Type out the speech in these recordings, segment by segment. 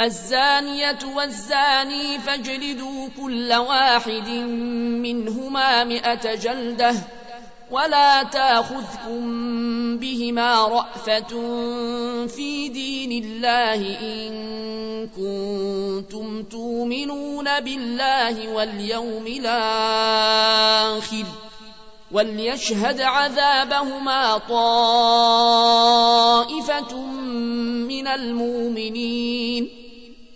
الزانية والزاني فاجلدوا كل واحد منهما مئة جلدة ولا تاخذكم بهما رأفة في دين الله إن كنتم تؤمنون بالله واليوم الآخر وليشهد عذابهما طائفة من المؤمنين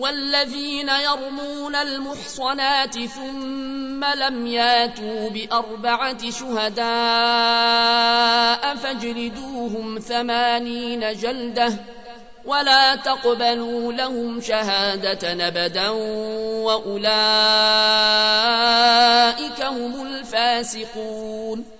والذين يرمون المحصنات ثم لم ياتوا بأربعة شهداء فاجلدوهم ثمانين جلدة ولا تقبلوا لهم شهادة أبدا وأولئك هم الفاسقون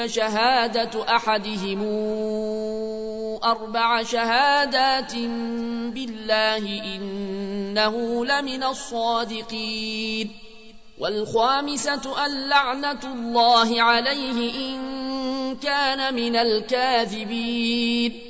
فشهادة أحدهم أربع شهادات بالله إنه لمن الصادقين. والخامسة أن لعنة الله عليه إن كان من الكاذبين.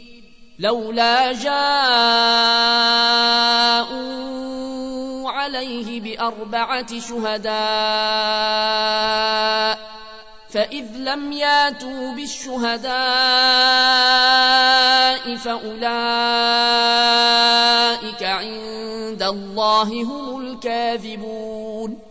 لولا جاءوا عليه بأربعة شهداء فإذ لم ياتوا بالشهداء فأولئك عند الله هم الكاذبون.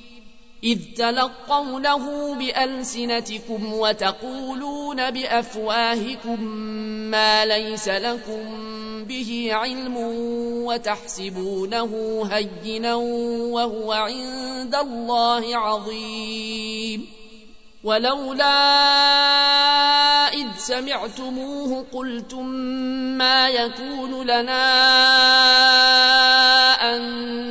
إذ تلقونه بألسنتكم وتقولون بأفواهكم ما ليس لكم به علم وتحسبونه هينا وهو عند الله عظيم. ولولا إذ سمعتموه قلتم ما يكون لنا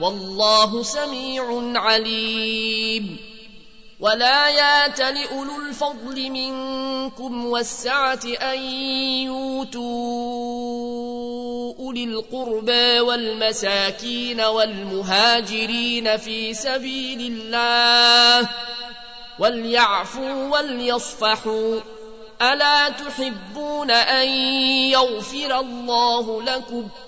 والله سميع عليم. ولا يات لأولو الفضل منكم والسعة أن يؤتوا أولي القربى والمساكين والمهاجرين في سبيل الله وليعفوا وليصفحوا. ألا تحبون أن يغفر الله لكم ۖ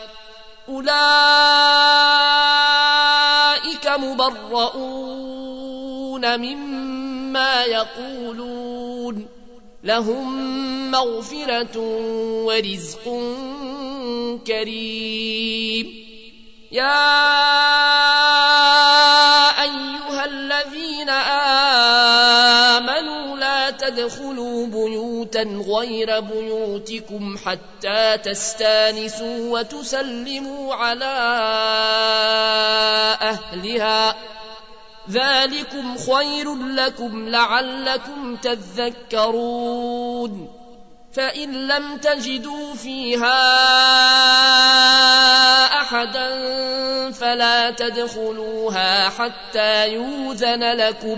أولئك مبرؤون مما يقولون. لهم مغفرة ورزق كريم. يا أيها الذين آمنوا تدخلوا بيوتا غير بيوتكم حتى تستانسوا وتسلموا على أهلها. ذلكم خير لكم لعلكم تذكرون. فإن لم تجدوا فيها أحدا فلا تدخلوها حتى يوذن لكم.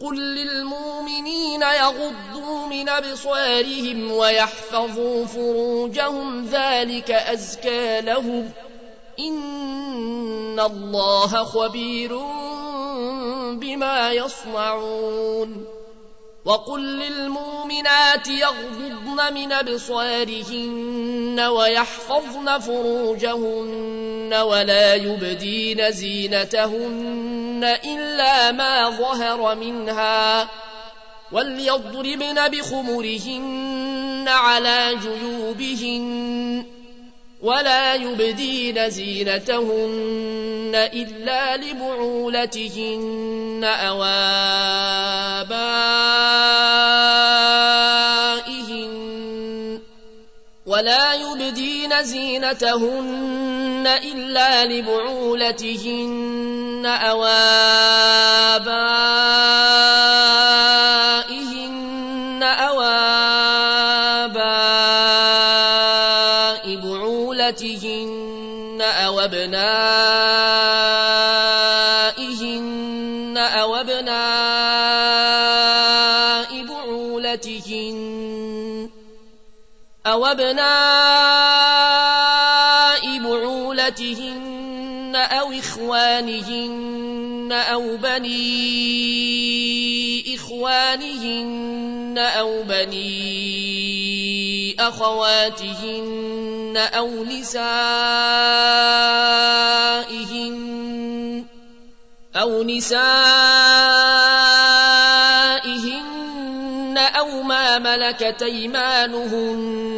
قل للمؤمنين يغضوا من أبصارهم ويحفظوا فروجهم ذلك أزكى لهم. إن الله خبير بما يصنعون. وقل للمؤمنات يغضضن من أبصارهن ويحفظن فروجهن ولا يبدين زينتهن. إلا ما ظهر منها وليضربن بخمرهن على جيوبهن ولا يبدين زينتهن إلا لبعولتهن أو آبائهن ولا يبدين زينتهن إلا لبعولتهن أو آبائهن أبناء بعولتهن أو إخوانهن أو بني إخوانهن أو بني أخواتهن أو نسائهن أو نسائهن أو ما ملكت أيمانهن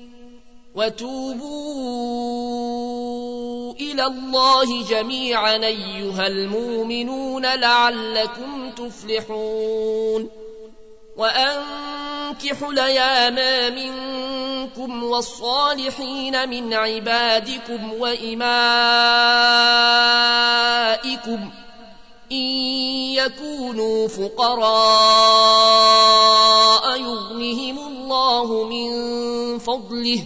وتوبوا إلى الله جميعا أيها المؤمنون لعلكم تفلحون. وأنكحوا الأيام منكم والصالحين من عبادكم وإمائكم إن يكونوا فقراء يغنهم الله من فضله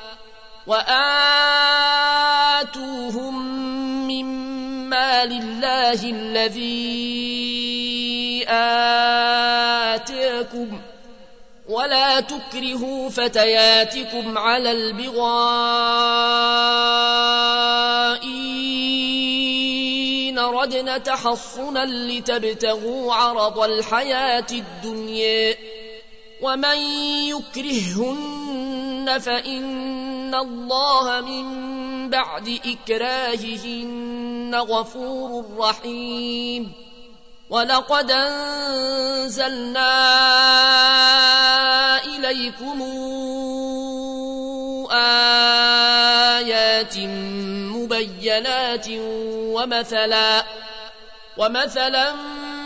وآتوهم مما لله الذي آتاكم ولا تكرهوا فتياتكم على البغاء ردنا تحصنا لتبتغوا عرض الحياة الدنيا ومن يكرههن فإن الله من بعد إكراههن غفور رحيم. ولقد أنزلنا إليكم آيات مبينات ومثلا ومثلا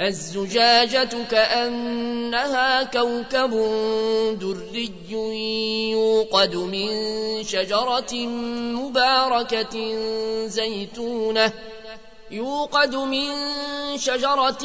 الزجاجة كأنها كوكب دري يوقد من شجرة مباركة زيتونة يوقد من شجرة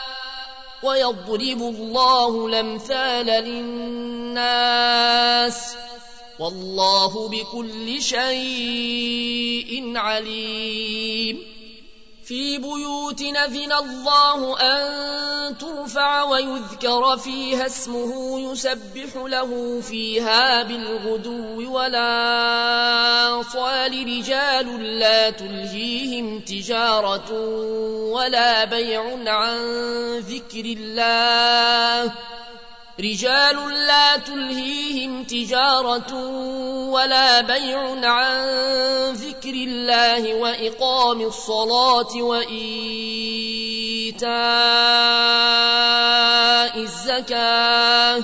ويضرب الله الأمثال للناس والله بكل شيء عليم. في بيوت نذن الله أن ترفع ويذكر فيها اسمه يسبح له فيها بالغدو ولا صال رجال لا تلهيهم تجارة ولا بيع عن ذكر الله. رجال لا تلهيهم تجارة ولا بيع عن ذكر الله وإقام الصلاة وإيتاء إيتاء الزكاة.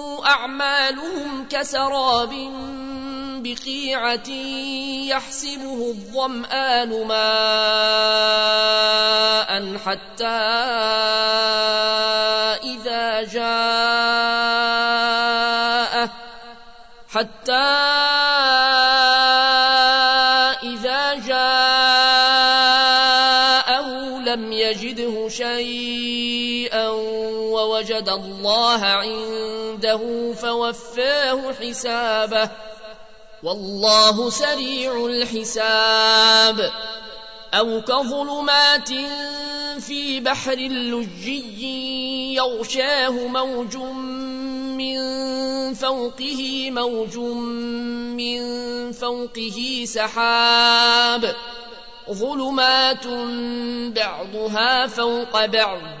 أعمالهم كسراب بقيعة يحسبه الظمآن ماء حتى إذا جاءه حتى إذا جاءه لم يجده شيئا ووجد الله عنده فوفاه حسابه. والله سريع الحساب. أو كظلمات في بحر لجي يغشاه موج من فوقه موج من فوقه سحاب. ظلمات بعضها فوق بعض.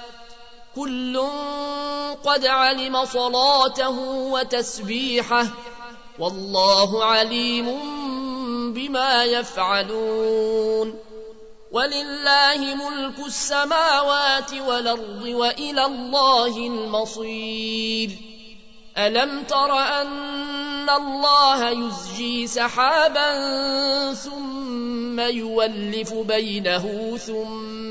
كل قد علم صلاته وتسبيحه والله عليم بما يفعلون. ولله ملك السماوات والأرض وإلى الله المصير. ألم تر أن الله يزجي سحابا ثم يولف بينه ثم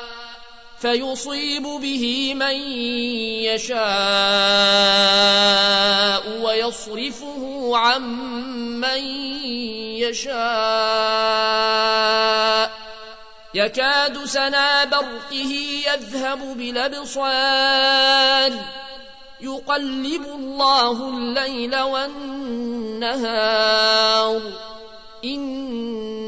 فيصيب به من يشاء ويصرفه عن من يشاء. يكاد سنا برقه يذهب بالأبصار. يقلب الله الليل والنهار.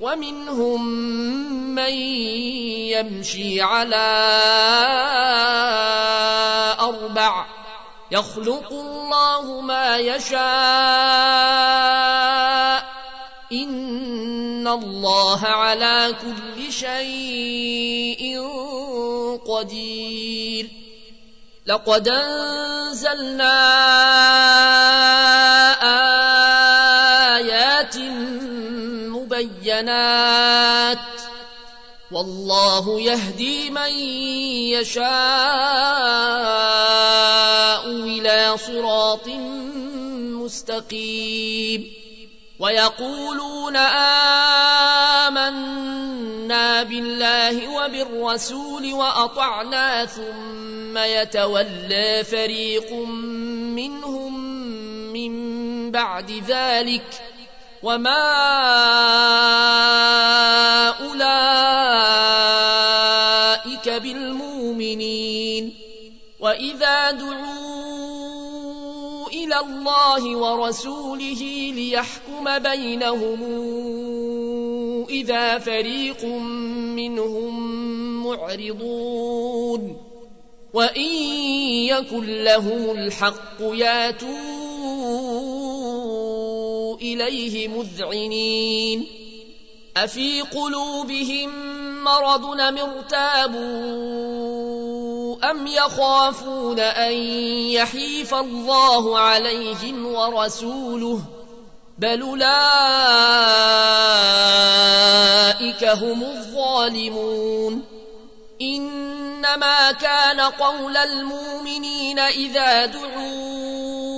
ومنهم من يمشي على أربع يخلق الله ما يشاء إن الله على كل شيء قدير لقد أنزلنا مبينات والله يهدي من يشاء إلى صراط مستقيم ويقولون آمنا بالله وبالرسول وأطعنا ثم يتولى فريق منهم من بعد ذلك وما أولئك بالمؤمنين وإذا دعوا إلى الله ورسوله ليحكم بينهم إذا فريق منهم معرضون وإن يكن لهم الحق ياتوا إليه مذعنين. أفي قلوبهم مرض مرتابوا أم يخافون أن يحيف الله عليهم ورسوله؟ بل أولئك هم الظالمون. إنما كان قول المؤمنين إذا دعوا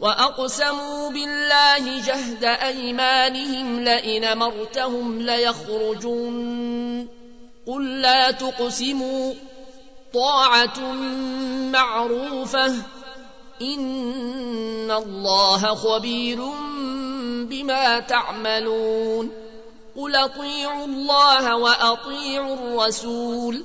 وأقسموا بالله جهد أيمانهم لئن مرتهم ليخرجون. قل لا تقسموا. طاعة معروفة. إن الله خبير بما تعملون. قل أطيعوا الله وأطيعوا الرسول.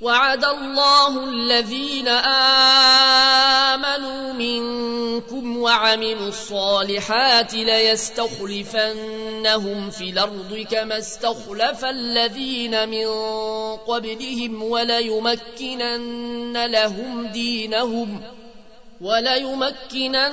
وعد الله الذين آمنوا منكم وعملوا الصالحات ليستخلفنهم في الأرض كما استخلف الذين من قبلهم وليمكنن لهم دينهم وليمكنن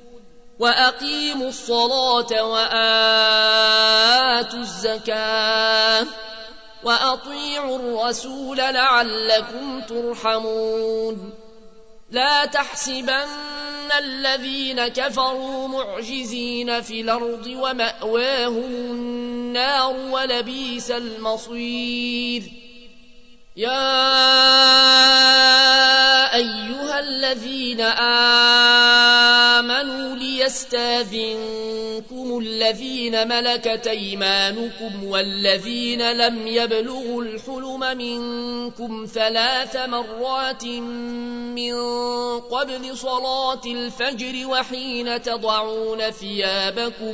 وأقيموا الصلاة وآتوا الزكاة وأطيعوا الرسول لعلكم ترحمون. لا تحسبن الذين كفروا معجزين في الأرض ومأواهم النار ولبيس المصير. يا أيها الذين آمنوا ليستاذنكم الذين ملكت أيمانكم والذين لم يبلغوا الحلم منكم ثلاث مرات من قبل صلاة الفجر وحين تضعون ثيابكم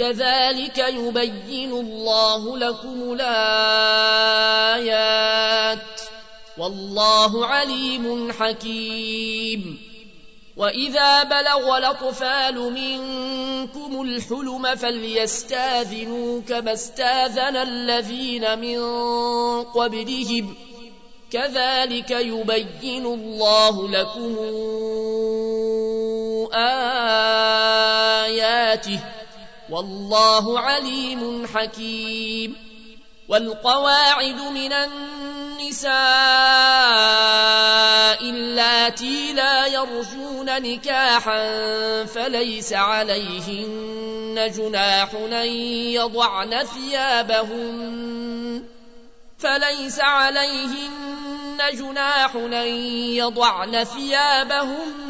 كذلك يبين الله لكم الآيات. والله عليم حكيم. وإذا بلغ الأطفال منكم الحلم فليستاذنوا كما استاذن الذين من قبلهم. كذلك يبين الله لكم آياته. والله عليم حكيم. والقواعد من النساء اللاتي لا يرجون نكاحا فليس عليهن جناح أن يضعن ثيابهن. فليس عليهن جناح أن يضعن ثيابهن.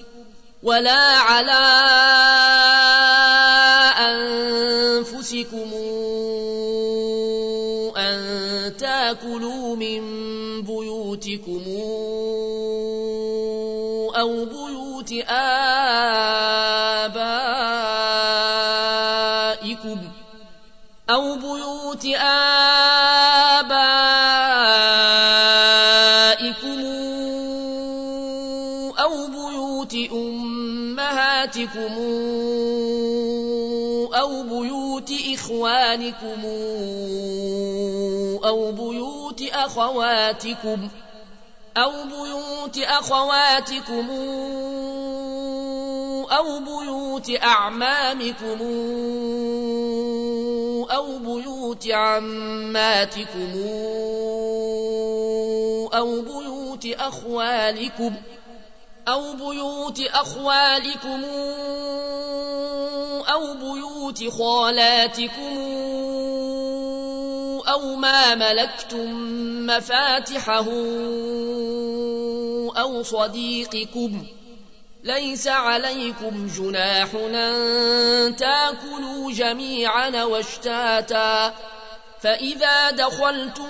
ولا على أنفسكم أن تاكلوا من بيوتكم أو بيوت آبائكم إخوانكم أو بيوت أخواتكم أو بيوت أخواتكم أو بيوت أعمامكم أو بيوت عماتكم أو بيوت أخوالكم أو بيوت أخوالكم أو بيوت خالاتكم أو ما ملكتم مفاتحه أو صديقكم. ليس عليكم جناح أن تاكلوا جميعا واشتاتا. فإذا دخلتم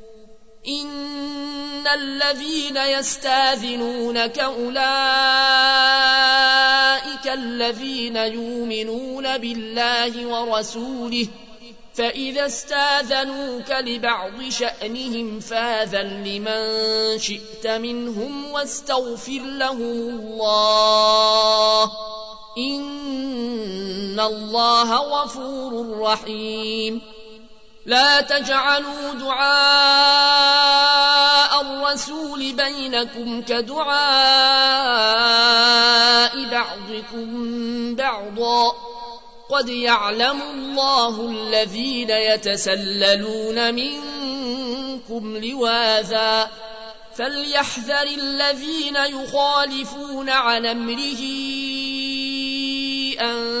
إن الذين يستاذنونك أولئك الذين يؤمنون بالله ورسوله فإذا استاذنوك لبعض شأنهم فاذن لمن شئت منهم واستغفر لهم الله إن الله غفور رحيم لا تجعلوا دعاء الرسول بينكم كدعاء بعضكم بعضا. قد يعلم الله الذين يتسللون منكم لواذا. فليحذر الذين يخالفون عن أمره أن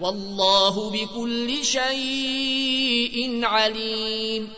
والله بكل شيء عليم.